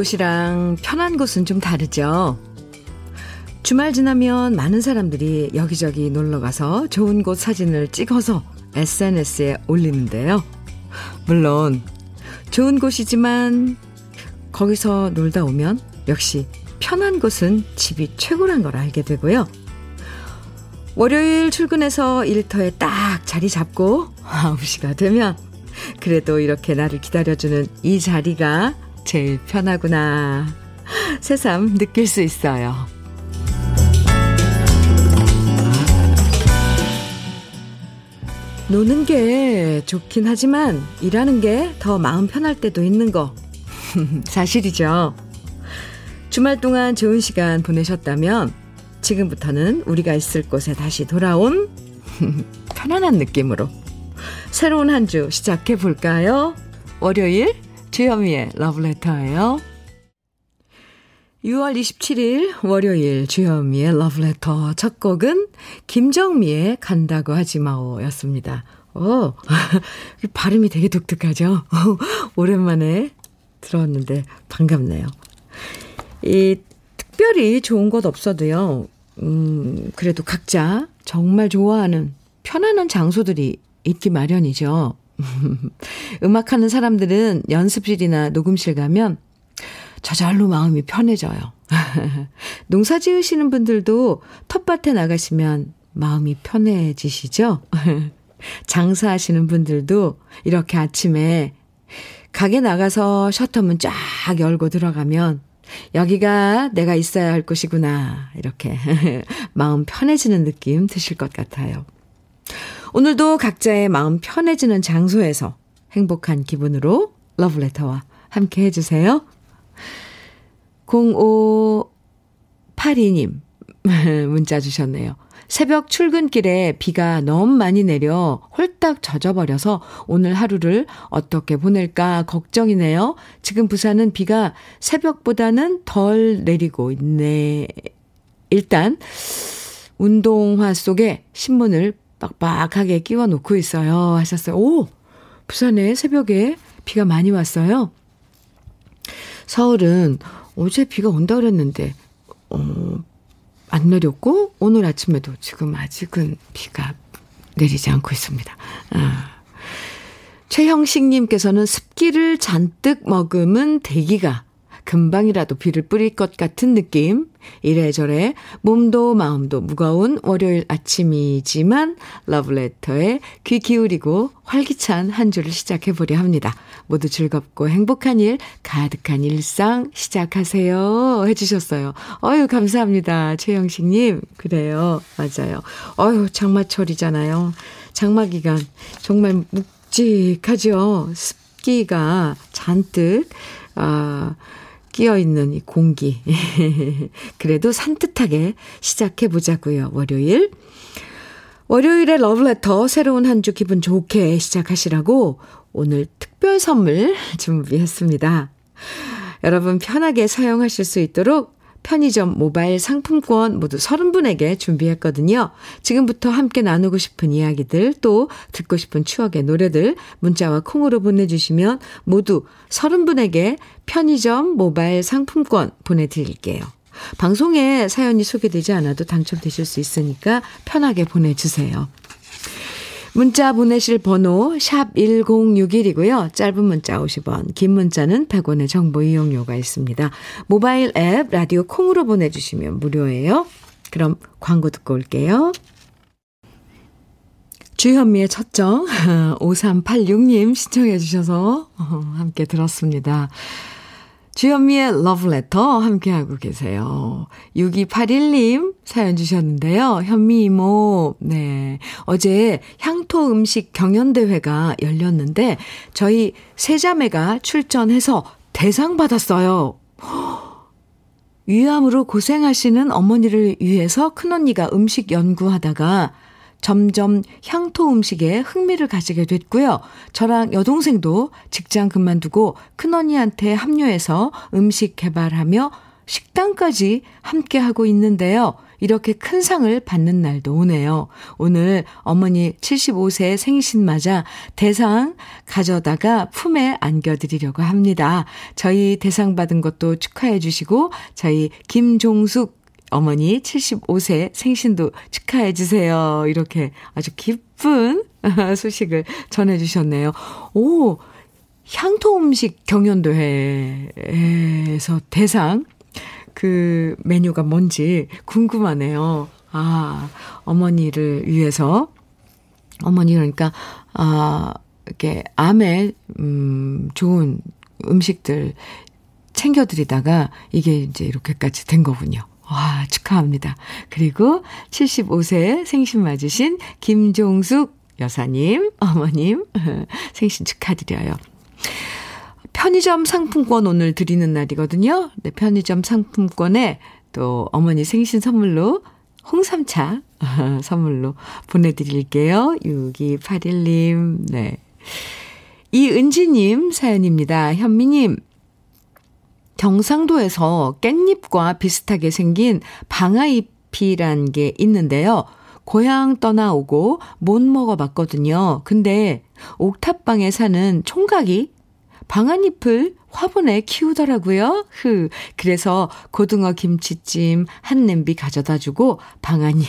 곳이랑 편한 곳은 좀 다르죠. 주말 지나면 많은 사람들이 여기저기 놀러 가서 좋은 곳 사진을 찍어서 SNS에 올리는데요. 물론 좋은 곳이지만 거기서 놀다 오면 역시 편한 곳은 집이 최고란 걸 알게 되고요. 월요일 출근해서 일터에 딱 자리 잡고 9시가 되면 그래도 이렇게 나를 기다려주는 이 자리가 제일 편하구나. 새삼 느낄 수 있어요. 노는 게 좋긴 하지만 일하는 게 더 마음 편할 때도 있는 거 사실이죠. 주말 동안 좋은 시간 보내셨다면 지금부터는 우리가 있을 곳에 다시 돌아온 편안한 느낌으로 새로운 한 주 시작해 볼까요? 월요일 주현미의 러브레터예요. 6월 27일 월요일 주현미의 러브레터 첫 곡은 김정미의 간다고 하지 마오 였습니다. 오, 발음이 되게 독특하죠? 오랜만에 들었는데 반갑네요. 이 특별히 좋은 것 없어도요, 음, 그래도 각자 정말 좋아하는 편안한 장소들이 있기 마련이죠. 음악하는 사람들은 연습실이나 녹음실 가면 저절로 마음이 편해져요. 농사 지으시는 분들도 텃밭에 나가시면 마음이 편해지시죠? 장사하시는 분들도 이렇게 아침에 가게 나가서 셔터문 쫙 열고 들어가면 여기가 내가 있어야 할 곳이구나. 이렇게 마음 편해지는 느낌 드실 것 같아요. 오늘도 각자의 마음 편해지는 장소에서 행복한 기분으로 러브레터와 함께 해주세요. 0582님 문자 주셨네요. 새벽 출근길에 비가 너무 많이 내려 홀딱 젖어버려서 오늘 하루를 어떻게 보낼까 걱정이네요. 지금 부산은 비가 새벽보다는 덜 내리고 있네. 일단, 운동화 속에 신문을 빡빡하게 끼워 놓고 있어요. 하셨어요. 오! 부산에 새벽에 비가 많이 왔어요. 서울은 어제 비가 온다 그랬는데, 어, 안 내렸고, 오늘 아침에도 지금 아직은 비가 내리지 않고 있습니다. 아. 최형식님께서는 습기를 잔뜩 머금은 대기가 금방이라도 비를 뿌릴 것 같은 느낌. 이래저래 몸도 마음도 무거운 월요일 아침이지만 러브레터에 귀 기울이고 활기찬 한 주를 시작해 보려 합니다. 모두 즐겁고 행복한 일, 가득한 일상 시작하세요. 해주셨어요. 어유 감사합니다. 최영식님. 그래요. 맞아요. 어유 장마철이잖아요. 장마 기간. 정말 묵직하죠. 습기가 잔뜩, 아, 끼어 있는 이 공기. 그래도 산뜻하게 시작해 보자고요. 월요일. 월요일에 러브레터 새로운 한 주 기분 좋게 시작하시라고 오늘 특별 선물 준비했습니다. 여러분 편하게 사용하실 수 있도록 편의점 모바일 상품권 모두 30분에게 준비했거든요. 지금부터 함께 나누고 싶은 이야기들 또 듣고 싶은 추억의 노래들 문자와 콩으로 보내주시면 모두 30분에게 편의점 모바일 상품권 보내드릴게요. 방송에 사연이 소개되지 않아도 당첨되실 수 있으니까 편하게 보내주세요. 문자 보내실 번호 샵 1061이고요. 짧은 문자 50원, 긴 문자는 100원의 정보 이용료가 있습니다. 모바일 앱 라디오 콩으로 보내주시면 무료예요. 그럼 광고 듣고 올게요. 주현미의 첫정 5386님 신청해 주셔서 함께 들었습니다. 주현미의 러브레터 함께하고 계세요. 6281님 사연 주셨는데요. 현미 이모, 네. 어제 향토 음식 경연대회가 열렸는데, 저희 세자매가 출전해서 대상 받았어요. 위암으로 고생하시는 어머니를 위해서 큰언니가 음식 연구하다가 점점 향토 음식에 흥미를 가지게 됐고요. 저랑 여동생도 직장 그만두고 큰언니한테 합류해서 음식 개발하며 식당까지 함께 하고 있는데요. 이렇게 큰 상을 받는 날도 오네요. 오늘 어머니 75세 생신 맞아 대상 가져다가 품에 안겨드리려고 합니다. 저희 대상 받은 것도 축하해 주시고 저희 김종숙 어머니 75세 생신도 축하해 주세요. 이렇게 아주 기쁜 소식을 전해 주셨네요. 오, 향토 음식 경연대회에서 대상 그 메뉴가 뭔지 궁금하네요. 아, 어머니를 위해서 어머니 그러니까 아, 이렇게 암에 음 좋은 음식들 챙겨 드리다가 이게 이제 이렇게까지 된 거군요. 와, 축하합니다. 그리고 75세 생신 맞으신 김종숙 여사님, 어머님, 생신 축하드려요. 편의점 상품권 오늘 드리는 날이거든요. 네, 편의점 상품권에 또 어머니 생신 선물로 홍삼차 선물로 보내드릴게요. 6281님, 네. 이은지님 사연입니다. 현미님, 경상도에서 깻잎과 비슷하게 생긴 방아잎이란 게 있는데요. 고향 떠나오고 못 먹어봤거든요. 근데 옥탑방에 사는 총각이 방아잎을 화분에 키우더라고요. 흐. 그래서 고등어 김치찜 한 냄비 가져다 주고 방아잎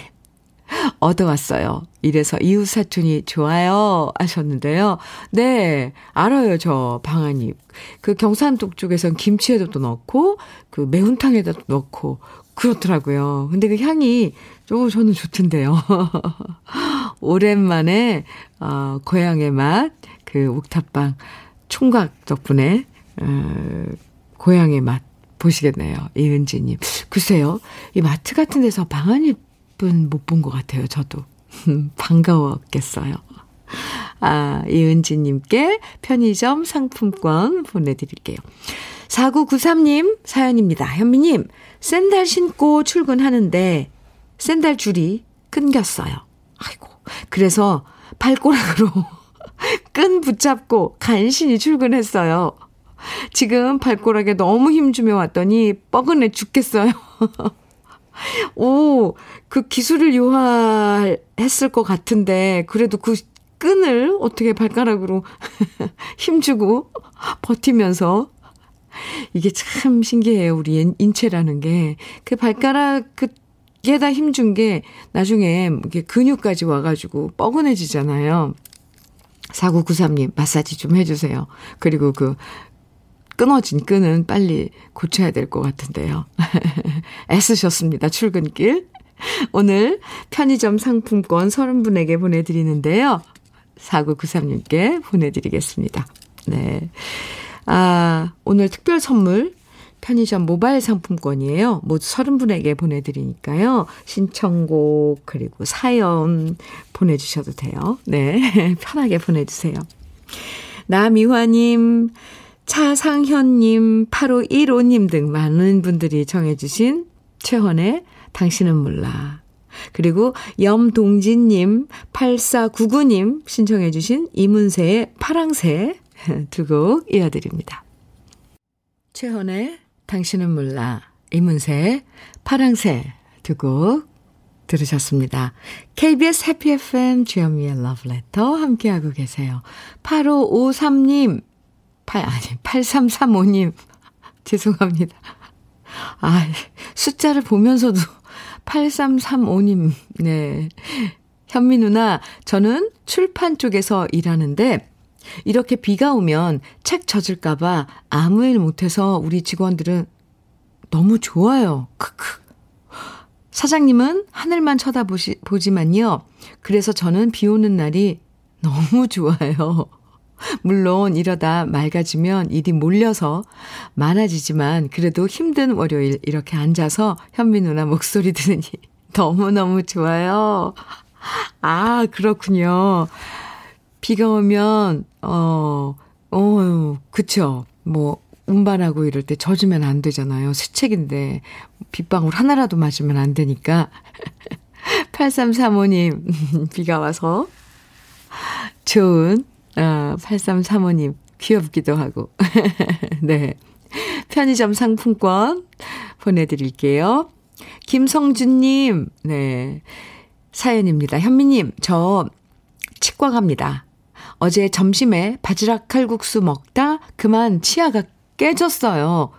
얻어왔어요. 이래서 이웃 사촌이 좋아요 하셨는데요. 네, 알아요, 저 방아잎. 그 경산독 쪽에선 김치에도 또 넣고, 그 매운탕에도 넣고, 그렇더라고요. 근데 그 향이, 오, 저는 좋던데요. 오랜만에, 어, 고향의 맛, 그 옥탑방 총각 덕분에, 어, 고향의 맛 보시겠네요. 이은지님. 글쎄요, 이 마트 같은 데서 방아잎 분 못 본 것 같아요, 저도. 반가웠겠어요. 아, 이은지님께 편의점 상품권 보내드릴게요. 4993님 사연입니다. 현미님, 샌들 신고 출근하는데 샌들 줄이 끊겼어요. 아이고. 그래서 발꼬락으로 끈 붙잡고 간신히 출근했어요. 지금 발꼬락에 너무 힘주며 왔더니 뻐근해 죽겠어요. 오, 그 기술을 요하했을 것 같은데, 그래도 그 끈을 어떻게 발가락으로 힘주고 버티면서. 이게 참 신기해요. 우리 인체라는 게. 그 발가락, 그, 에다 힘준 게 나중에 이게 근육까지 와가지고 뻐근해지잖아요. 4993님, 마사지 좀 해주세요. 그리고 그, 끊어진 끈은 빨리 고쳐야 될 것 같은데요. 애쓰셨습니다. 출근길. 오늘 편의점 상품권 30분에게 보내드리는데요. 4993님께 보내드리겠습니다. 네. 아, 오늘 특별 선물 편의점 모바일 상품권이에요. 모두 30분에게 보내드리니까요. 신청곡, 그리고 사연 보내주셔도 돼요. 네. 편하게 보내주세요. 나미화님, 차상현님, 8515님 등 많은 분들이 정해주신 최헌의 당신은 몰라. 그리고 염동진님, 8499님 신청해주신 이문세의 파랑새 두 곡 이어드립니다. 최헌의 당신은 몰라, 이문세의 파랑새 두 곡 들으셨습니다. KBS 해피 FM 주현미의 러브레터 함께하고 계세요. 8553님, 8, 아니, 8335님. 죄송합니다. 아, 숫자를 보면서도 8335님, 네. 현미 누나, 저는 출판 쪽에서 일하는데, 이렇게 비가 오면 책 젖을까봐 아무 일 못해서 우리 직원들은 너무 좋아요. 크크. 사장님은 하늘만 쳐다보시, 보지만요. 그래서 저는 비 오는 날이 너무 좋아요. 물론 이러다 맑아지면 일이 몰려서 많아지지만 그래도 힘든 월요일 이렇게 앉아서 현미 누나 목소리 들으니 너무너무 좋아요. 아, 그렇군요. 비가 오면, 어, 어, 그쵸. 뭐, 운반하고 이럴 때 젖으면 안 되잖아요. 새책인데, 빗방울 하나라도 맞으면 안 되니까. 8335님, 비가 와서 좋은 아, 8335님, 귀엽기도 하고. 네. 편의점 상품권 보내드릴게요. 김성준님, 네. 사연입니다. 현미님, 저 치과 갑니다. 어제 점심에 바지락 칼국수 먹다 그만 치아가 깨졌어요.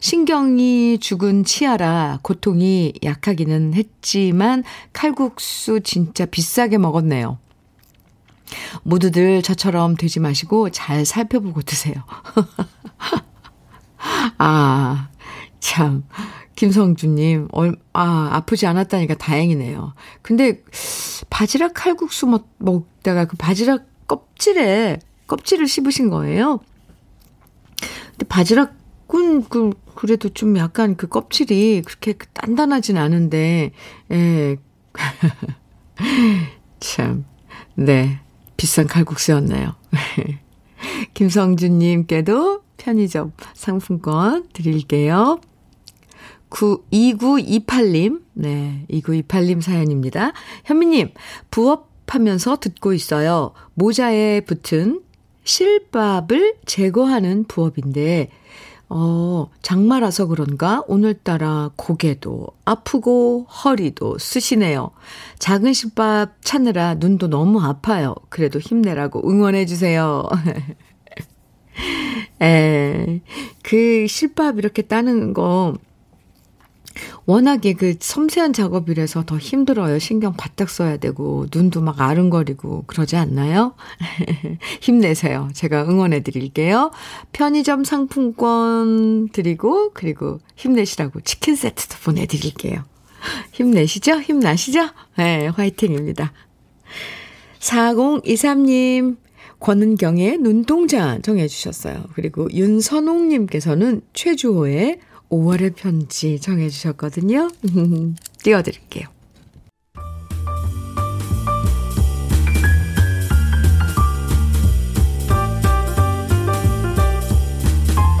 신경이 죽은 치아라 고통이 약하기는 했지만 칼국수 진짜 비싸게 먹었네요. 모두들 저처럼 되지 마시고 잘 살펴보고 드세요. 아, 참. 김성주님, 얼, 아, 아프지 않았다니까 다행이네요. 근데, 바지락 칼국수 먹, 먹다가 그 바지락 껍질에, 껍질을 씹으신 거예요? 근데 바지락은 그, 그래도 좀 약간 그 껍질이 그렇게 단단하진 않은데, 예. 참, 네. 비싼 칼국수였네요. 김성준님께도 편의점 상품권 드릴게요. 9, 2928님, 네, 2928님 사연입니다. 현미님, 부업하면서 듣고 있어요. 모자에 붙은 실밥을 제거하는 부업인데, 어, 장마라서 그런가 오늘따라 고개도 아프고 허리도 쓰시네요. 작은 실밥 찾느라 눈도 너무 아파요. 그래도 힘내라고 응원해주세요. 에, 그 실밥 이렇게 따는 거 워낙에 그 섬세한 작업이라서 더 힘들어요. 신경 바짝 써야 되고, 눈도 막 아른거리고, 그러지 않나요? 힘내세요. 제가 응원해 드릴게요. 편의점 상품권 드리고, 그리고 힘내시라고 치킨 세트도 보내드릴게요. 힘내시죠? 힘나시죠? 네, 화이팅입니다. 4023님, 권은경의 눈동자 정해주셨어요. 그리고 윤선홍님께서는 최주호의 5월의 편지 정해 주셨거든요. 띄워드릴게요.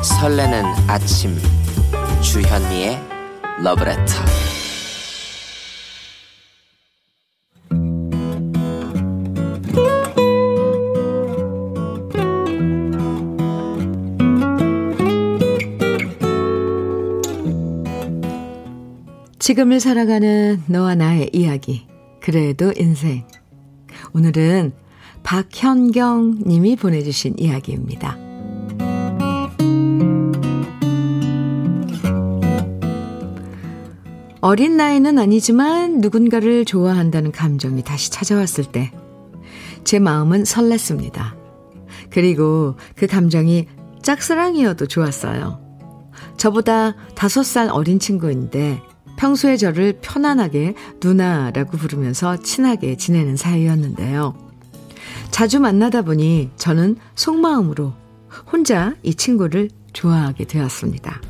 설레는 아침 주현미의 러브레터 지금을 살아가는 너와 나의 이야기. 그래도 인생. 오늘은 박현경 님이 보내주신 이야기입니다. 어린 나이는 아니지만 누군가를 좋아한다는 감정이 다시 찾아왔을 때, 제 마음은 설렜습니다. 그리고 그 감정이 짝사랑이어도 좋았어요. 저보다 다섯 살 어린 친구인데, 평소에 저를 편안하게 누나라고 부르면서 친하게 지내는 사이였는데요. 자주 만나다 보니 저는 속마음으로 혼자 이 친구를 좋아하게 되었습니다.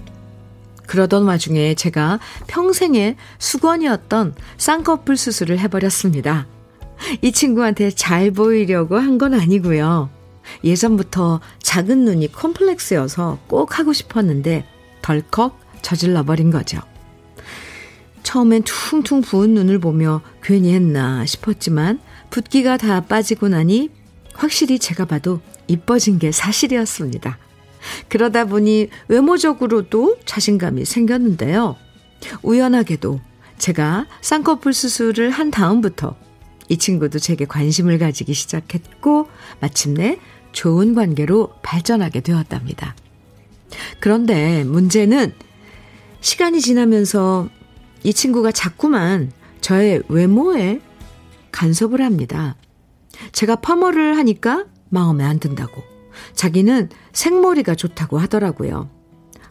그러던 와중에 제가 평생의 수건이었던 쌍꺼풀 수술을 해버렸습니다. 이 친구한테 잘 보이려고 한 건 아니고요. 예전부터 작은 눈이 콤플렉스여서 꼭 하고 싶었는데 덜컥 저질러버린 거죠. 처음엔 퉁퉁 부은 눈을 보며 괜히 했나 싶었지만 붓기가 다 빠지고 나니 확실히 제가 봐도 이뻐진 게 사실이었습니다. 그러다 보니 외모적으로도 자신감이 생겼는데요. 우연하게도 제가 쌍꺼풀 수술을 한 다음부터 이 친구도 제게 관심을 가지기 시작했고 마침내 좋은 관계로 발전하게 되었답니다. 그런데 문제는 시간이 지나면서 이 친구가 자꾸만 저의 외모에 간섭을 합니다. 제가 퍼머를 하니까 마음에 안 든다고. 자기는 생머리가 좋다고 하더라고요.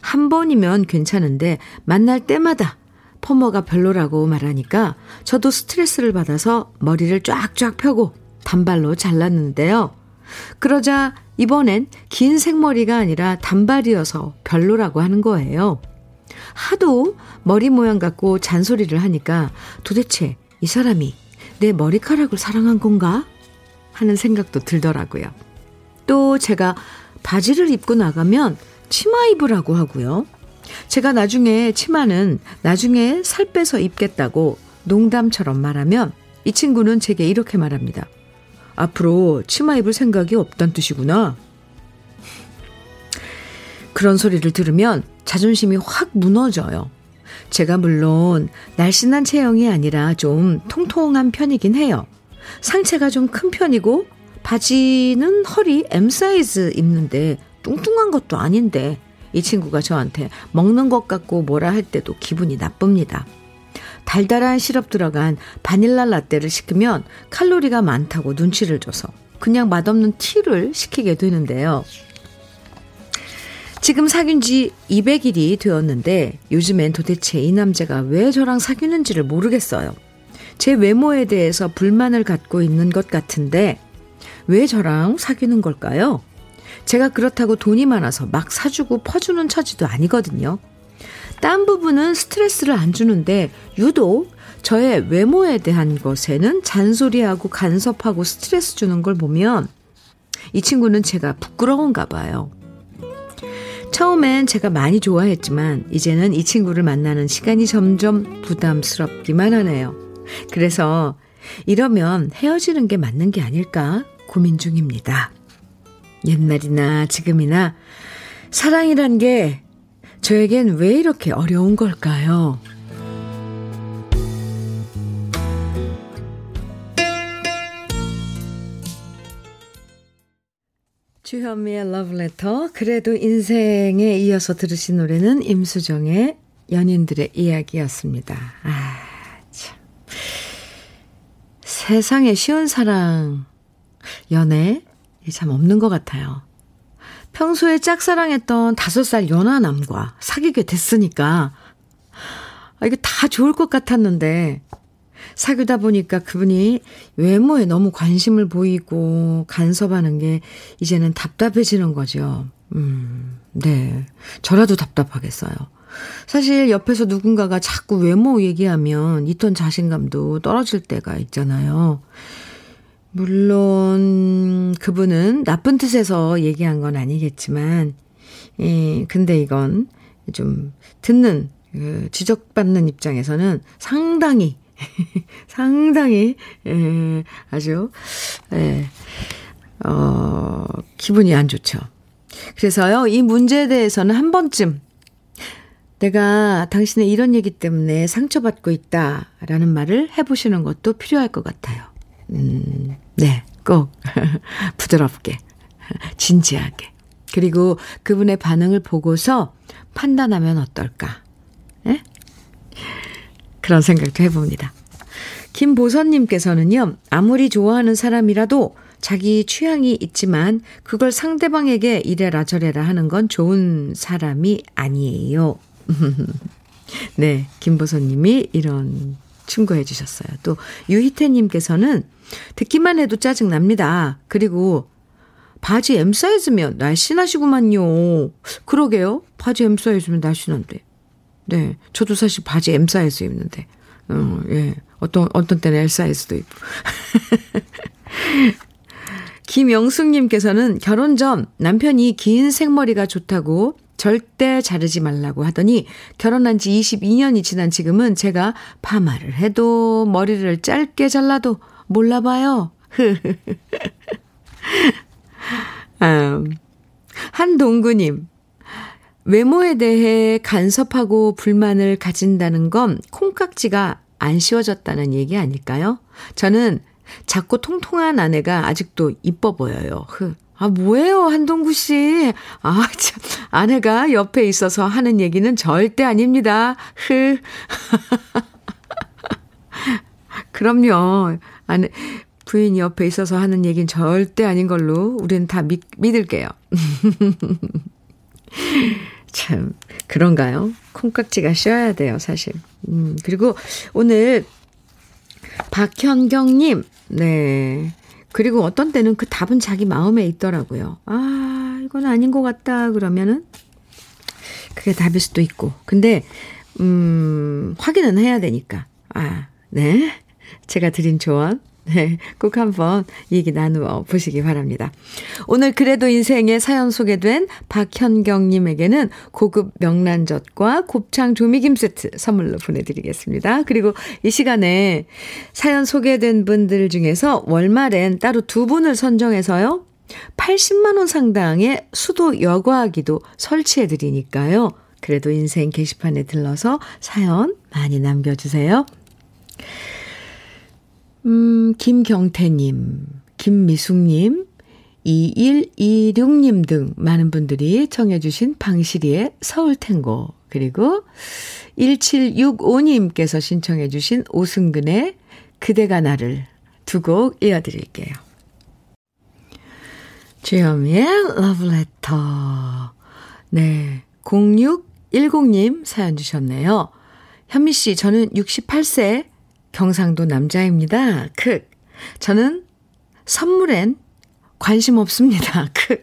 한 번이면 괜찮은데 만날 때마다 퍼머가 별로라고 말하니까 저도 스트레스를 받아서 머리를 쫙쫙 펴고 단발로 잘랐는데요. 그러자 이번엔 긴 생머리가 아니라 단발이어서 별로라고 하는 거예요. 하도 머리 모양 갖고 잔소리를 하니까 도대체 이 사람이 내 머리카락을 사랑한 건가? 하는 생각도 들더라고요. 또 제가 바지를 입고 나가면 치마 입으라고 하고요. 제가 나중에 치마는 나중에 살 빼서 입겠다고 농담처럼 말하면 이 친구는 제게 이렇게 말합니다. 앞으로 치마 입을 생각이 없단 뜻이구나. 그런 소리를 들으면 자존심이 확 무너져요. 제가 물론 날씬한 체형이 아니라 좀 통통한 편이긴 해요. 상체가 좀 큰 편이고 바지는 허리 M 사이즈 입는데 뚱뚱한 것도 아닌데 이 친구가 저한테 먹는 것 같고 뭐라 할 때도 기분이 나쁩니다. 달달한 시럽 들어간 바닐라 라떼를 시키면 칼로리가 많다고 눈치를 줘서 그냥 맛없는 티를 시키게 되는데요. 지금 사귄 지 200일이 되었는데 요즘엔 도대체 이 남자가 왜 저랑 사귀는지를 모르겠어요. 제 외모에 대해서 불만을 갖고 있는 것 같은데 왜 저랑 사귀는 걸까요? 제가 그렇다고 돈이 많아서 막 사주고 퍼주는 처지도 아니거든요. 딴 부분은 스트레스를 안 주는데 유독 저의 외모에 대한 것에는 잔소리하고 간섭하고 스트레스 주는 걸 보면 이 친구는 제가 부끄러운가 봐요. 처음엔 제가 많이 좋아했지만 이제는 이 친구를 만나는 시간이 점점 부담스럽기만 하네요. 그래서 이러면 헤어지는 게 맞는 게 아닐까 고민 중입니다. 옛날이나 지금이나 사랑이란 게 저에겐 왜 이렇게 어려운 걸까요? 주현미의 러브레터 그래도 인생에 이어서 들으신 노래는 임수정의 연인들의 이야기였습니다. 아, 참. 세상에 쉬운 사랑, 연애, 참 없는 것 같아요. 평소에 짝사랑했던 다섯 살 연하남과 사귀게 됐으니까, 아, 이게 다 좋을 것 같았는데, 사귀다 보니까 그분이 외모에 너무 관심을 보이고 간섭하는 게 이제는 답답해지는 거죠. 음, 네. 저라도 답답하겠어요. 사실 옆에서 누군가가 자꾸 외모 얘기하면 있던 자신감도 떨어질 때가 있잖아요. 물론 그분은 나쁜 뜻에서 얘기한 건 아니겠지만, 예, 근데 이건 좀 듣는, 그 지적받는 입장에서는 상당히 상당히, 예, 아주, 예, 어, 기분이 안 좋죠. 그래서요, 이 문제에 대해서는 한 번쯤 내가 당신의 이런 얘기 때문에 상처받고 있다, 라는 말을 해보시는 것도 필요할 것 같아요. 음, 네, 꼭 부드럽게, 진지하게. 그리고 그분의 반응을 보고서 판단하면 어떨까? 예? 그런 생각도 해봅니다. 김보선님께서는요, 아무리 좋아하는 사람이라도 자기 취향이 있지만 그걸 상대방에게 이래라 저래라 하는 건 좋은 사람이 아니에요. 네, 김보선님이 이런 충고해 주셨어요. 또 유희태님께서는 듣기만 해도 짜증 납니다. 그리고 바지 M 사이즈면 날씬하시구만요. 그러게요. 바지 M 사이즈면 날씬한데. 네. 저도 사실 바지 M 사이즈 입는데. 어, 예. 어떤, 어떤 때는 L 사이즈도 입고. 김영숙님께서는 결혼 전 남편이 긴 생머리가 좋다고 절대 자르지 말라고 하더니 결혼한 지 22년이 지난 지금은 제가 파마를 해도 머리를 짧게 잘라도 몰라봐요. 음, 한동구님, 외모에 대해 간섭하고 불만을 가진다는 건 콩깍지가 안 씌워졌다는 얘기 아닐까요? 저는 작고 통통한 아내가 아직도 이뻐 보여요. 흐. 아, 뭐예요, 한동구 씨. 아, 참. 아내가 옆에 있어서 하는 얘기는 절대 아닙니다. 흐. 그럼요. 아내, 부인이 옆에 있어서 하는 얘기는 절대 아닌 걸로 우리는 다 믿, 믿을게요. 참, 그런가요? 콩깍지가 씌어야 돼요, 사실. 음, 그리고 오늘 박현경님, 네. 그리고 어떤 때는 그 답은 자기 마음에 있더라고요. 아, 이건 아닌 것 같다, 그러면은, 그게 답일 수도 있고. 근데, 음, 확인은 해야 되니까. 아, 네. 제가 드린 조언 네, 꼭 한번 얘기 나누어 보시기 바랍니다. 오늘 그래도 인생의 사연 소개된 박현경님에게는 고급 명란젓과 곱창 조미김 세트 선물로 보내드리겠습니다. 그리고 이 시간에 사연 소개된 분들 중에서 월말엔 따로 두 분을 선정해서요. 80만원 상당의 수도 여과기도 설치해드리니까요. 그래도 인생 게시판에 들러서 사연 많이 남겨주세요. 음, 김경태님, 김미숙님, 2126님 등 많은 분들이 청해주신 방시리의 서울탱고, 그리고 1765님께서 신청해주신 오승근의 그대가 나를 두 곡 이어드릴게요. 주현미의 러브레터. 네. 0610님 사연 주셨네요. 현미 씨, 저는 68세 경상도 남자입니다. 크. 저는 선물엔 관심 없습니다. 크.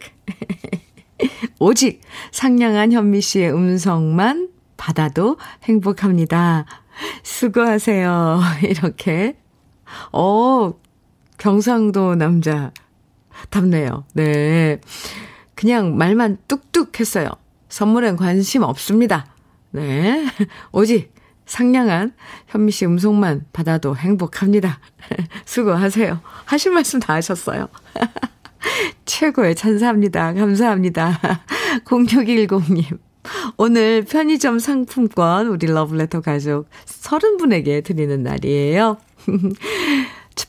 오직 상냥한 현미 씨의 음성만 받아도 행복합니다. 수고하세요. 이렇게. 어, 경상도 남자. 답네요. 네. 그냥 말만 뚝뚝 했어요. 선물엔 관심 없습니다. 네. 오직 상냥한 현미 씨 음성만 받아도 행복합니다. 수고하세요. 하실 말씀 다 하셨어요. 최고의 찬사합니다. 감사합니다. 0610님. 오늘 편의점 상품권 우리 러블레터 가족 30분에게 드리는 날이에요.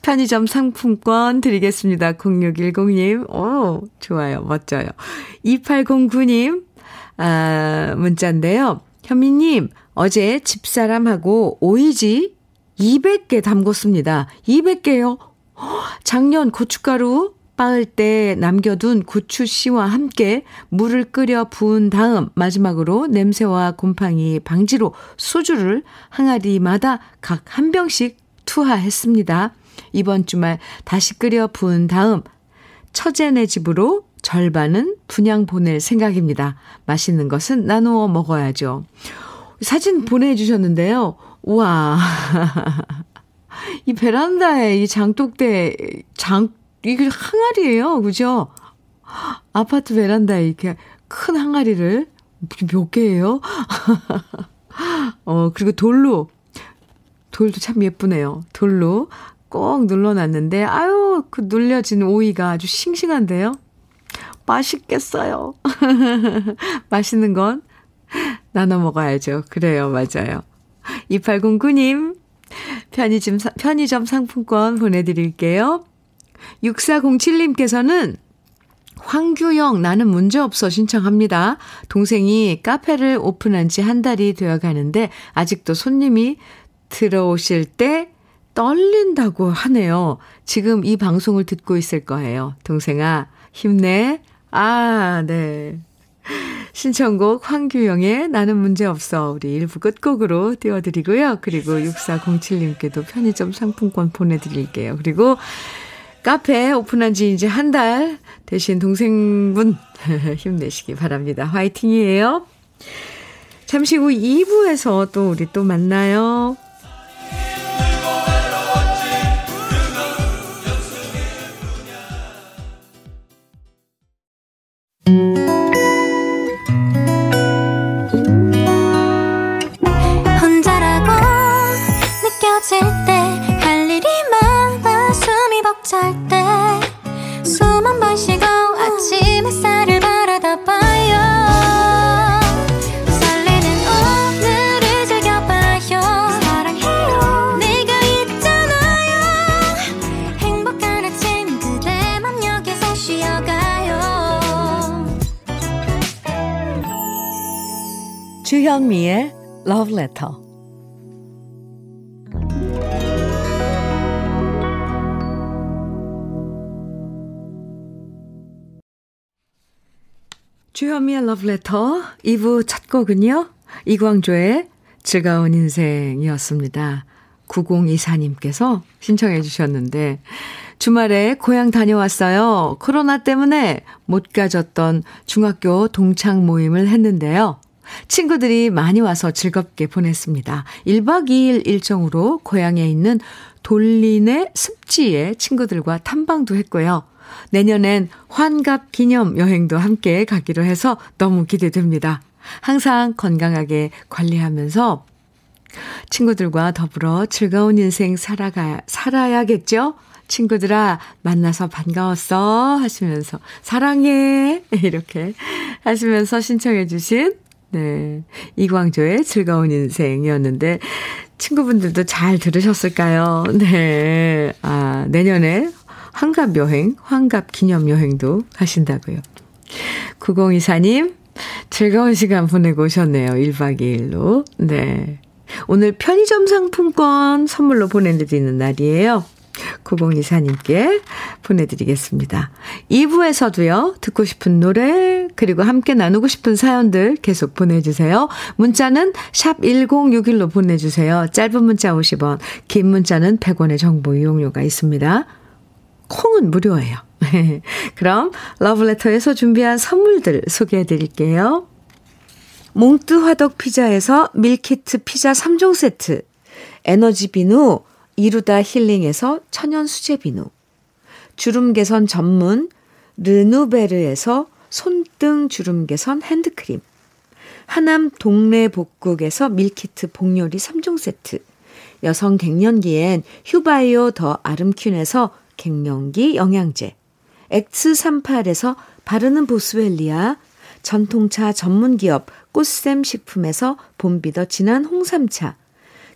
편의점 상품권 드리겠습니다. 0610님. 오, 좋아요. 멋져요. 2809님, 아, 문자인데요. 현미님, 어제 집사람하고 오이지 200개 담궜습니다. 200개요? 작년 고춧가루 빻을 때 남겨둔 고추 씨와 함께 물을 끓여 부은 다음 마지막으로 냄새와 곰팡이 방지로 소주를 항아리마다 각 한 병씩 투하했습니다. 이번 주말 다시 끓여 부은 다음 처제네 집으로 절반은 분양 보낼 생각입니다. 맛있는 것은 나누어 먹어야죠. 사진 보내주셨는데요. 우와. 이 베란다에 이 장독대, 장, 이게 항아리예요. 그죠? 아파트 베란다에 이렇게 큰 항아리를 몇 개예요? 어, 그리고 돌로, 돌도 참 예쁘네요. 돌로 꼭 눌러놨는데, 아유, 그 눌려진 오이가 아주 싱싱한데요? 맛있겠어요. 맛있는 건 나눠 먹어야죠. 그래요, 맞아요. 2809님, 편의점, 편의점 상품권 보내드릴게요. 6407님께서는 황규영 나는 문제없어 신청합니다. 동생이 카페를 오픈한 지 한 달이 되어 가는데 아직도 손님이 들어오실 때 떨린다고 하네요. 지금 이 방송을 듣고 있을 거예요. 동생아, 힘내. 아, 네. 신청곡 황규영의 나는 문제없어 우리 일부 끝곡으로 띄워드리고요. 그리고 6407님께도 편의점 상품권 보내드릴게요. 그리고 카페 오픈한 지 이제 한달 되신 동생분 힘내시기 바랍니다. 화이팅이에요. 잠시 후 2부에서 또 우리 또 만나요. 주현미의 Love Letter. 주현미의 Love Letter 2부 첫 곡은요. 이광조의 즐거운 인생이었습니다. 9024님께서 신청해 주셨는데 주말에 고향 다녀왔어요. 코로나 때문에 못 가졌던 중학교 동창 모임을 했는데요. 친구들이 많이 와서 즐겁게 보냈습니다. 1박 2일 일정으로 고향에 있는 돌린의 습지에 친구들과 탐방도 했고요. 내년엔 환갑 기념 여행도 함께 가기로 해서 너무 기대됩니다. 항상 건강하게 관리하면서 친구들과 더불어 즐거운 인생 살아가, 살아야겠죠? 친구들아, 만나서 반가웠어. 하시면서, 사랑해. 이렇게 하시면서 신청해주신 네. 이광조의 즐거운 인생이었는데, 친구분들도 잘 들으셨을까요? 네. 아, 내년에 환갑 여행, 환갑 기념 여행도 하신다고요. 9024님, 즐거운 시간 보내고 오셨네요. 1박 2일로. 네. 오늘 편의점 상품권 선물로 보내드리는 날이에요. 9024님께 보내드리겠습니다. 2부에서도요, 듣고 싶은 노래, 그리고 함께 나누고 싶은 사연들 계속 보내주세요. 문자는 샵 1061로 보내주세요. 짧은 문자 50원, 긴 문자는 100원의 정보 이용료가 있습니다. 콩은 무료예요. 그럼 러브레터에서 준비한 선물들 소개해 드릴게요. 몽뜨 화덕 피자에서 밀키트 피자 3종 세트, 에너지 비누 이루다 힐링에서 천연 수제 비누, 주름 개선 전문 르누베르에서 손등 주름 개선 핸드크림, 하남 동네 복국에서 밀키트 복요리 3종 세트, 여성 갱년기엔 휴바이오 더 아름퀸에서 갱년기 영양제, X38에서 바르는 보스웰리아, 전통차 전문기업 꽃샘 식품에서 봄비더 진한 홍삼차,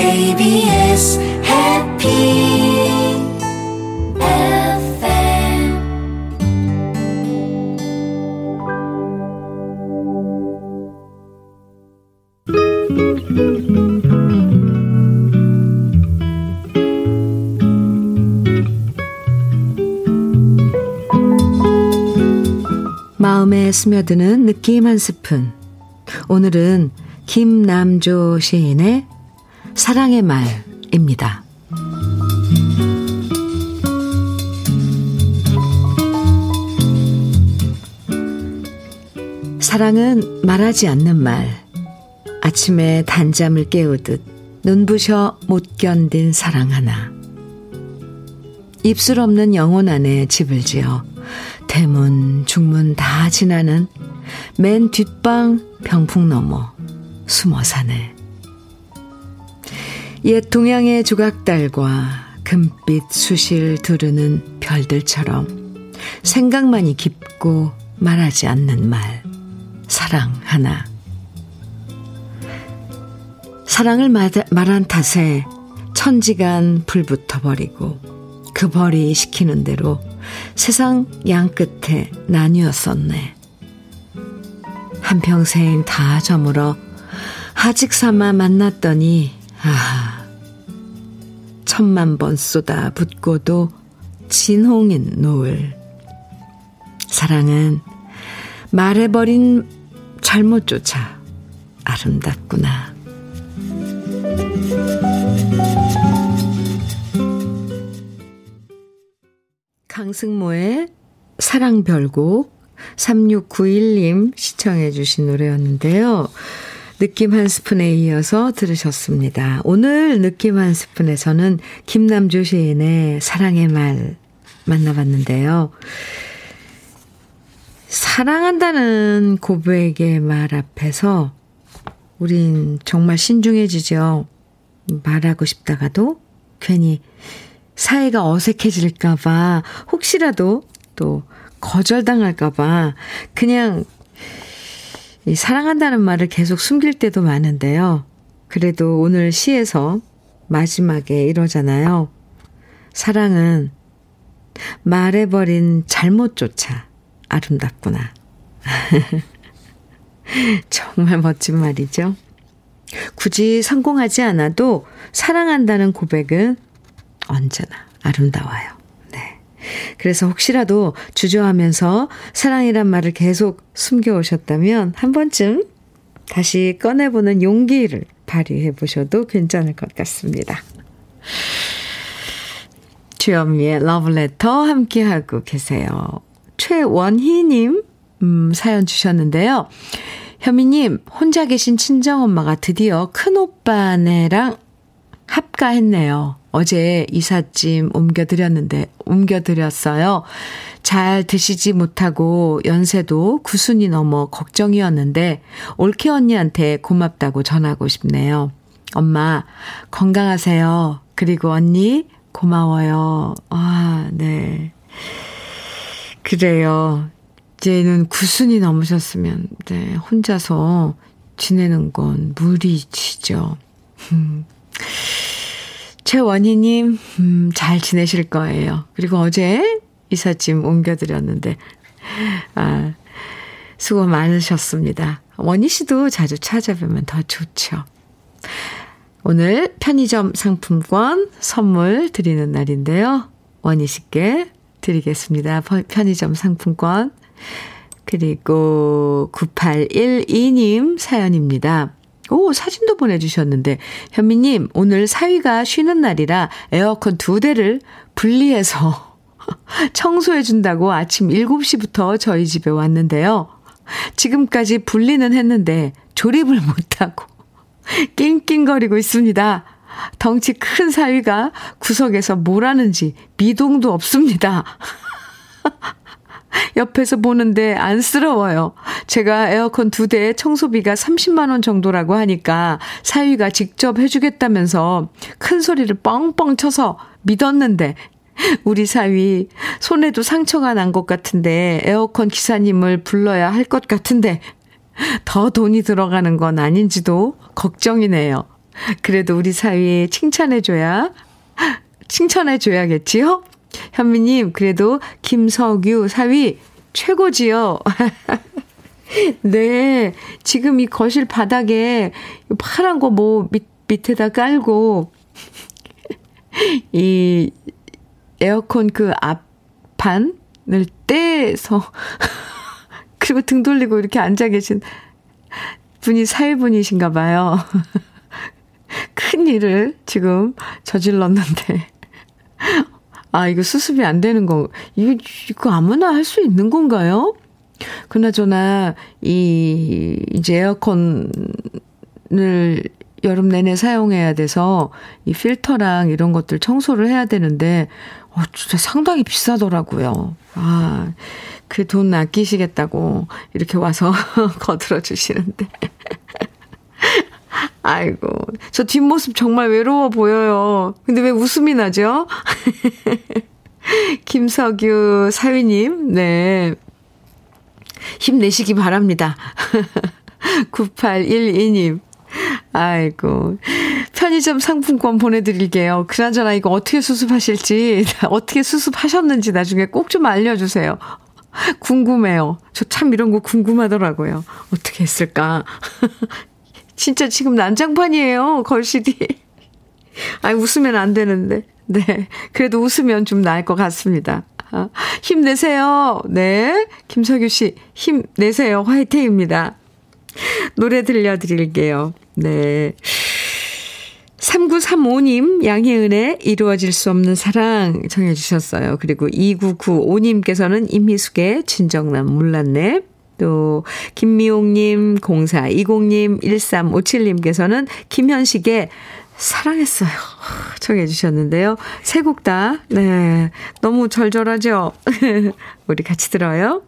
KBS 마음에 스며드는 느낌 한 스푼. 오늘은 김남조 시인의 사랑의 말입니다. 사랑은 말하지 않는 말. 아침에 단잠을 깨우듯 눈부셔 못 견딘 사랑 하나. 입술 없는 영혼 안에 집을 지어 대문, 중문 다 지나는 맨 뒷방 병풍 너머 숨어 사네. 옛 동양의 조각달과 금빛 수실 두르는 별들처럼 생각만이 깊고 말하지 않는 말, 사랑 하나. 사랑을 말한 탓에 천지간 불붙어 버리고 그 벌이 시키는 대로 세상 양끝에 나뉘었었네. 한평생 다 저물어 하직 삼아 만났더니 아 천만 번 쏟아 붓고도 진홍인 노을 사랑은 말해버린 잘못조차 아름답구나. 강승모의 사랑 별곡 3691님 시청해 주신 노래였는데요. 느낌 한 스푼에 이어서 들으셨습니다. 오늘 느낌 한 스푼에서는 김남주 시인의 사랑의 말 만나봤는데요. 사랑한다는 고백의 말 앞에서 우린 정말 신중해지죠. 말하고 싶다가도 괜히 사이가 어색해질까봐, 혹시라도 또 거절당할까봐, 그냥 이 사랑한다는 말을 계속 숨길 때도 많은데요. 그래도 오늘 시에서 마지막에 이러잖아요. 사랑은 말해버린 잘못조차 아름답구나. 정말 멋진 말이죠. 굳이 성공하지 않아도 사랑한다는 고백은 언제나 아름다워요. 네. 그래서 혹시라도 주저하면서 사랑이란 말을 계속 숨겨오셨다면 한 번쯤 다시 꺼내보는 용기를 발휘해 보셔도 괜찮을 것 같습니다. 주현미의 러브레터 함께하고 계세요. 최원희님, 음, 사연 주셨는데요. 현미님, 혼자 계신 친정엄마가 드디어 큰오빠네랑 합가했네요. 어제 이삿짐 옮겨드렸는데, 옮겨드렸어요. 잘 드시지 못하고 연세도 구순이 넘어 걱정이었는데, 올케 언니한테 고맙다고 전하고 싶네요. 엄마, 건강하세요. 그리고 언니, 고마워요. 아, 네. 그래요. 이제는 구순이 넘으셨으면, 네, 혼자서 지내는 건 무리치죠. 음. 최원희님, 음, 잘 지내실 거예요. 그리고 어제 이삿짐 옮겨드렸는데, 아, 수고 많으셨습니다. 원희 씨도 자주 찾아뵈면 더 좋죠. 오늘 편의점 상품권 선물 드리는 날인데요. 원희 씨께 드리겠습니다. 편의점 상품권. 그리고 9812님 사연입니다. 오, 사진도 보내주셨는데, 현미님, 오늘 사위가 쉬는 날이라 에어컨 두 대를 분리해서 청소해준다고 아침 7시부터 저희 집에 왔는데요. 지금까지 분리는 했는데 조립을 못하고 낑낑거리고 있습니다. 덩치 큰 사위가 구석에서 뭘 하는지 미동도 없습니다. 옆에서 보는데 안쓰러워요. 제가 에어컨 두 대에 청소비가 30만원 정도라고 하니까 사위가 직접 해주겠다면서 큰 소리를 뻥뻥 쳐서 믿었는데 우리 사위 손에도 상처가 난 것 같은데 에어컨 기사님을 불러야 할 것 같은데 더 돈이 들어가는 건 아닌지도 걱정이네요. 그래도 우리 사위 칭찬해줘야, 칭찬해줘야겠지요? 현미님, 그래도 김석유 사위 최고지요. 네. 지금 이 거실 바닥에 파란 거 뭐 밑, 밑에다 깔고, 이 에어컨 그 앞판을 떼서, 그리고 등 돌리고 이렇게 앉아 계신 분이 사회분이신가 봐요. 큰 일을 지금 저질렀는데. 아, 이거 수습이 안 되는 거, 이거, 이거 아무나 할 수 있는 건가요? 그나저나, 이, 이제 에어컨을 여름 내내 사용해야 돼서, 이 필터랑 이런 것들 청소를 해야 되는데, 어, 진짜 상당히 비싸더라고요. 아, 그 돈 아끼시겠다고 이렇게 와서 거들어 주시는데. 아이고, 저 뒷모습 정말 외로워 보여요. 근데 왜 웃음이 나죠? 김석유 사위님, 네. 힘내시기 바랍니다. 9812님. 아이고. 편의점 상품권 보내드릴게요. 그나저나 이거 어떻게 수습하실지, 어떻게 수습하셨는지 나중에 꼭 좀 알려주세요. 궁금해요. 저 참 이런 거 궁금하더라고요. 어떻게 했을까? 진짜 지금 난장판이에요, 걸실이. 아이, 웃으면 안 되는데. 네. 그래도 웃으면 좀 나을 것 같습니다. 아, 힘내세요. 네. 김석유 씨, 힘내세요. 화이팅입니다. 노래 들려드릴게요. 네. 3935님, 양혜은의 이루어질 수 없는 사랑 정해주셨어요. 그리고 2995님께서는 임희숙의 진정난 몰랐네. 또, 김미옥님, 0420님, 1357님께서는 김현식의 사랑했어요. 정해주셨는데요. 세 곡 다, 네. 너무 절절하죠? 우리 같이 들어요.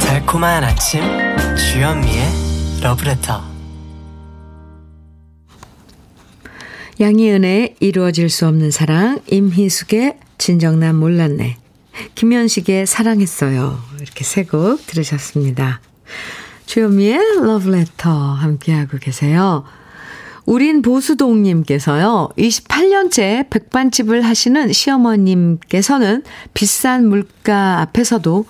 달콤한 아침 주현미의 러브레터 양희은의 이루어질 수 없는 사랑 임희숙의 진정난 몰랐네 김현식의 사랑했어요 이렇게 세 곡 들으셨습니다. 주현미의 러브레터 함께하고 계세요. 우린 보수동님께서요, 28년째 백반집을 하시는 시어머님께서는 비싼 물가 앞에서도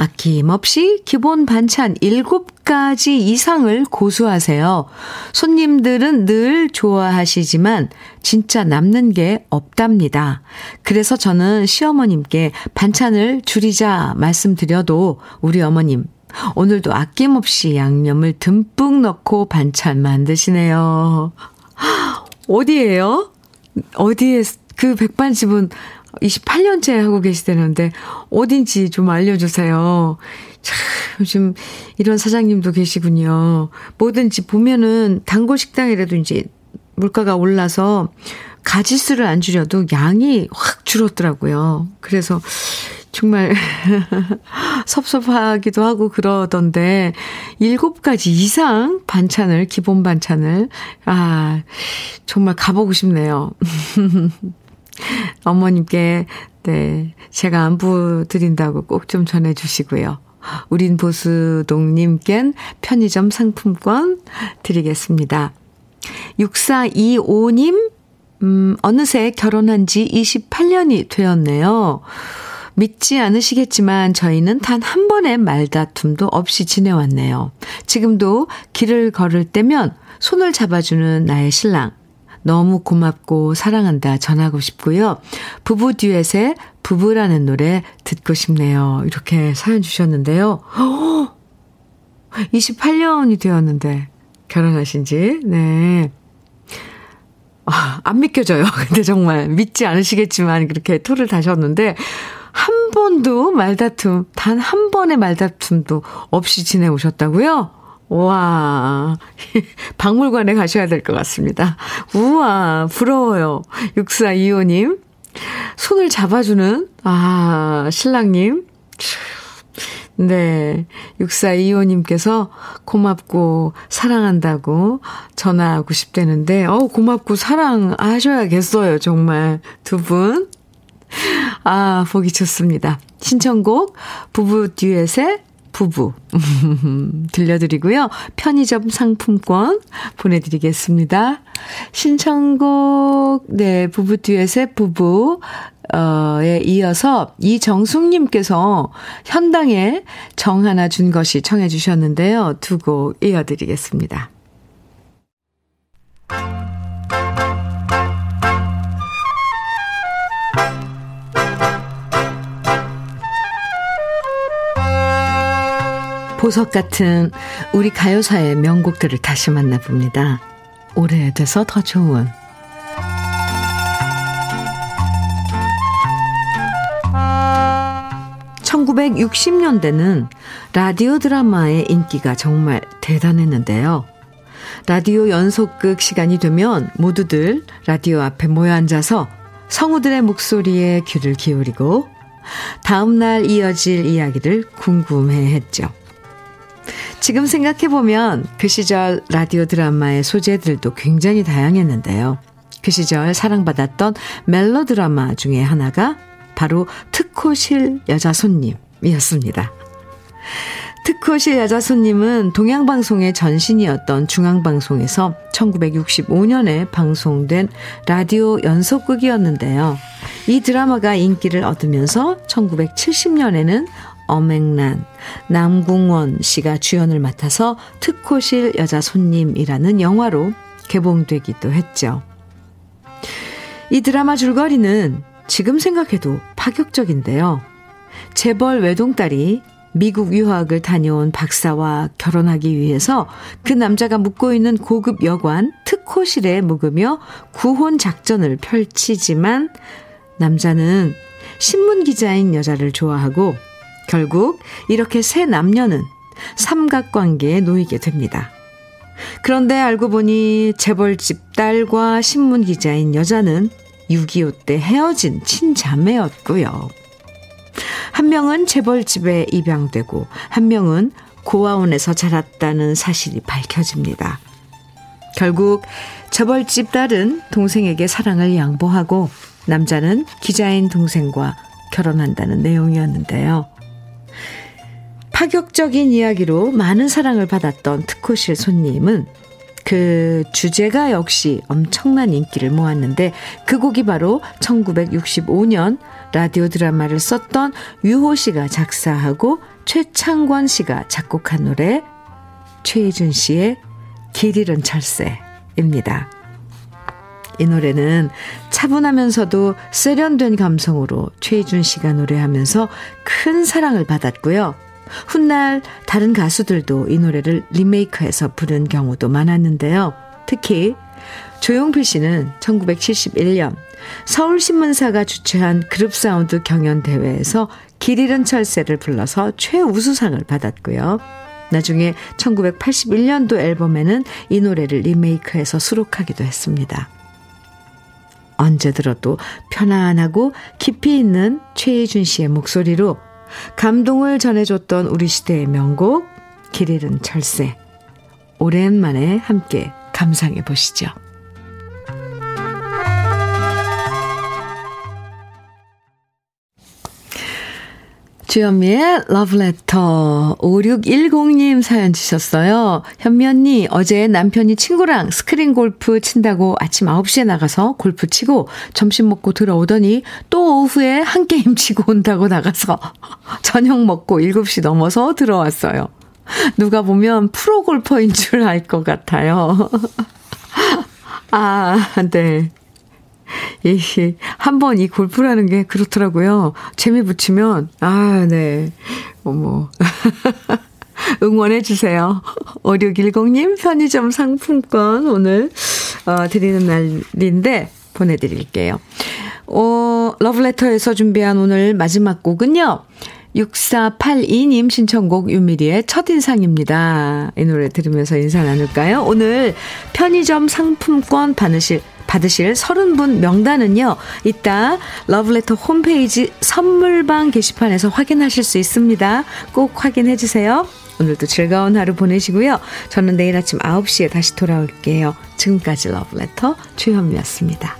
아낌없이 기본 반찬 7가지 이상을 고수하세요. 손님들은 늘 좋아하시지만 진짜 남는 게 없답니다. 그래서 저는 시어머님께 반찬을 줄이자 말씀드려도 우리 어머님 오늘도 아낌없이 양념을 듬뿍 넣고 반찬 만드시네요. 어디에요? 어디에 그 백반집은 28년째 하고 계시다는데 어딘지 좀 알려주세요. 참, 요즘 이런 사장님도 계시군요. 뭐든지 보면은 단골 식당이라도 이제 물가가 올라서 가지수를 안 줄여도 양이 확 줄었더라고요. 그래서 정말 섭섭하기도 하고 그러던데 일곱 가지 이상 반찬을 기본 반찬을 아 정말 가보고 싶네요. 어머님께 네 제가 안부 드린다고 꼭 좀 전해주시고요. 우린 보수동님껜 편의점 상품권 드리겠습니다. 6425님, 음, 어느새 결혼한 지 28년이 되었네요. 믿지 않으시겠지만 저희는 단 한 번의 말다툼도 없이 지내왔네요. 지금도 길을 걸을 때면 손을 잡아주는 나의 신랑. 너무 고맙고 사랑한다 전하고 싶고요. 부부 듀엣의 부부라는 노래 듣고 싶네요. 이렇게 사연 주셨는데요. 28년이 되었는데 결혼하신 지, 네. 아, 안 믿겨져요. 근데 정말 믿지 않으시겠지만 그렇게 토를 다셨는데 한 번도 말다툼, 단 한 번의 말다툼도 없이 지내오셨다고요? 와, 박물관에 가셔야 될 것 같습니다. 우와, 부러워요. 6425님. 손을 잡아주는, 아, 신랑님. 네. 6425님께서 고맙고 사랑한다고 전화하고 싶다는데, 어 고맙고 사랑하셔야겠어요. 정말. 두 분. 아, 보기 좋습니다. 신청곡, 부부 듀엣의 부부. 들려드리고요. 편의점 상품권 보내드리겠습니다. 신청곡, 네, 부부 듀엣의 부부, 어,에 이어서 이정숙님께서 현당에 정 하나 준 것이 청해 주셨는데요. 두 곡 이어드리겠습니다. 보석 같은 우리 가요사의 명곡들을 다시 만나봅니다. 오래돼서 더 좋은 1960 년대는 라디오 드라마의 인기가 정말 대단했는데요. 라디오 연속극 시간이 되면 모두들 라디오 앞에 모여 앉아서 성우들의 목소리에 귀를 기울이고 다음날 이어질 이야기를 궁금해 했죠. 지금 생각해보면 그 시절 라디오 드라마의 소재들도 굉장히 다양했는데요. 그 시절 사랑받았던 멜로 드라마 중에 하나가 바로 특호실 여자 손님이었습니다. 특호실 여자 손님은 동양방송의 전신이었던 중앙방송에서 1965년에 방송된 라디오 연속극이었는데요. 이 드라마가 인기를 얻으면서 1970년에는 엄앵란, 남궁원 씨가 주연을 맡아서 특호실 여자 손님이라는 영화로 개봉되기도 했죠. 이 드라마 줄거리는 지금 생각해도 파격적인데요. 재벌 외동딸이 미국 유학을 다녀온 박사와 결혼하기 위해서 그 남자가 묵고 있는 고급 여관 특호실에 묵으며 구혼 작전을 펼치지만 남자는 신문 기자인 여자를 좋아하고 결국 이렇게 세 남녀는 삼각관계에 놓이게 됩니다. 그런데 알고 보니 재벌집 딸과 신문 기자인 여자는 6.25 때 헤어진 친자매였고요. 한 명은 재벌집에 입양되고 한 명은 고아원에서 자랐다는 사실이 밝혀집니다. 결국 재벌집 딸은 동생에게 사랑을 양보하고 남자는 기자인 동생과 결혼한다는 내용이었는데요. 파격적인 이야기로 많은 사랑을 받았던 특호실 손님은 그 주제가 역시 엄청난 인기를 모았는데 그 곡이 바로 1965년 라디오 드라마를 썼던 유호 씨가 작사하고 최창권 씨가 작곡한 노래 최희준 씨의 길 잃은 철새입니다. 이 노래는 차분하면서도 세련된 감성으로 최희준 씨가 노래하면서 큰 사랑을 받았고요. 훗날 다른 가수들도 이 노래를 리메이크해서 부른 경우도 많았는데요. 특히 조용필 씨는 1971년 서울신문사가 주최한 그룹사운드 경연대회에서 길 잃은 철새를 불러서 최우수상을 받았고요. 나중에 1981년도 앨범에는 이 노래를 리메이크해서 수록하기도 했습니다. 언제 들어도 편안하고 깊이 있는 최희준 씨의 목소리로 감동을 전해줬던 우리 시대의 명곡 길 잃은 철새 오랜만에 함께 감상해 보시죠. 주현미의 러브레터 5610님 사연 주셨어요. 현미 언니 어제 남편이 친구랑 스크린 골프 친다고 아침 9시에 나가서 골프 치고 점심 먹고 들어오더니 또 오후에 한 게임 치고 온다고 나가서 저녁 먹고 7시 넘어서 들어왔어요. 누가 보면 프로 골퍼인 줄 알 것 같아요. 아, 네. 이, 한번 이 골프라는 게 그렇더라고요. 재미 붙이면, 아, 네. 어머. 응원해주세요. 5610님 편의점 상품권 오늘, 어, 드리는 날인데 보내드릴게요. 어, 러브레터에서 준비한 오늘 마지막 곡은요. 6482님 신청곡 윤미리의 첫인상입니다. 이 노래 들으면서 인사 나눌까요? 오늘 편의점 상품권 받으실 받으실 30분 명단은요. 이따 러브레터 홈페이지 선물방 게시판에서 확인하실 수 있습니다. 꼭 확인해 주세요. 오늘도 즐거운 하루 보내시고요. 저는 내일 아침 9시에 다시 돌아올게요. 지금까지 러브레터 주현미였습니다.